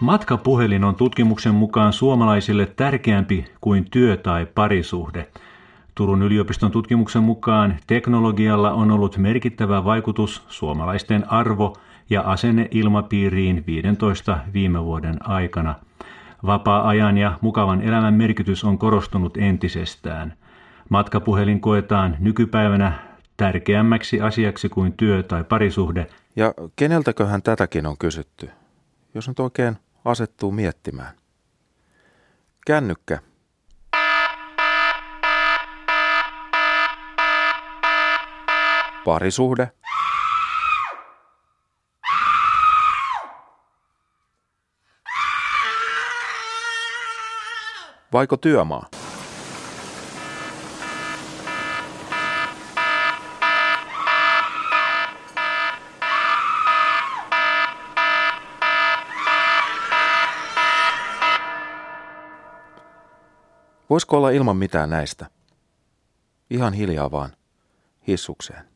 Matkapuhelin on tutkimuksen mukaan suomalaisille tärkeämpi kuin työ- tai parisuhde. Turun yliopiston tutkimuksen mukaan teknologialla on ollut merkittävä vaikutus suomalaisten arvo- ja asenneilmapiiriin 15 viime vuoden aikana. Vapaa-ajan ja mukavan elämän merkitys on korostunut entisestään. Matkapuhelin koetaan nykypäivänä tärkeämmäksi asiaksi kuin työ tai parisuhde. Ja keneltäköhän tätäkin on kysytty, jos nyt oikein asettuu miettimään. Kännykkä. Parisuhde. Vaiko työmaa? Voisiko olla ilman mitään näistä? Ihan hiljaa vaan, hissukseen.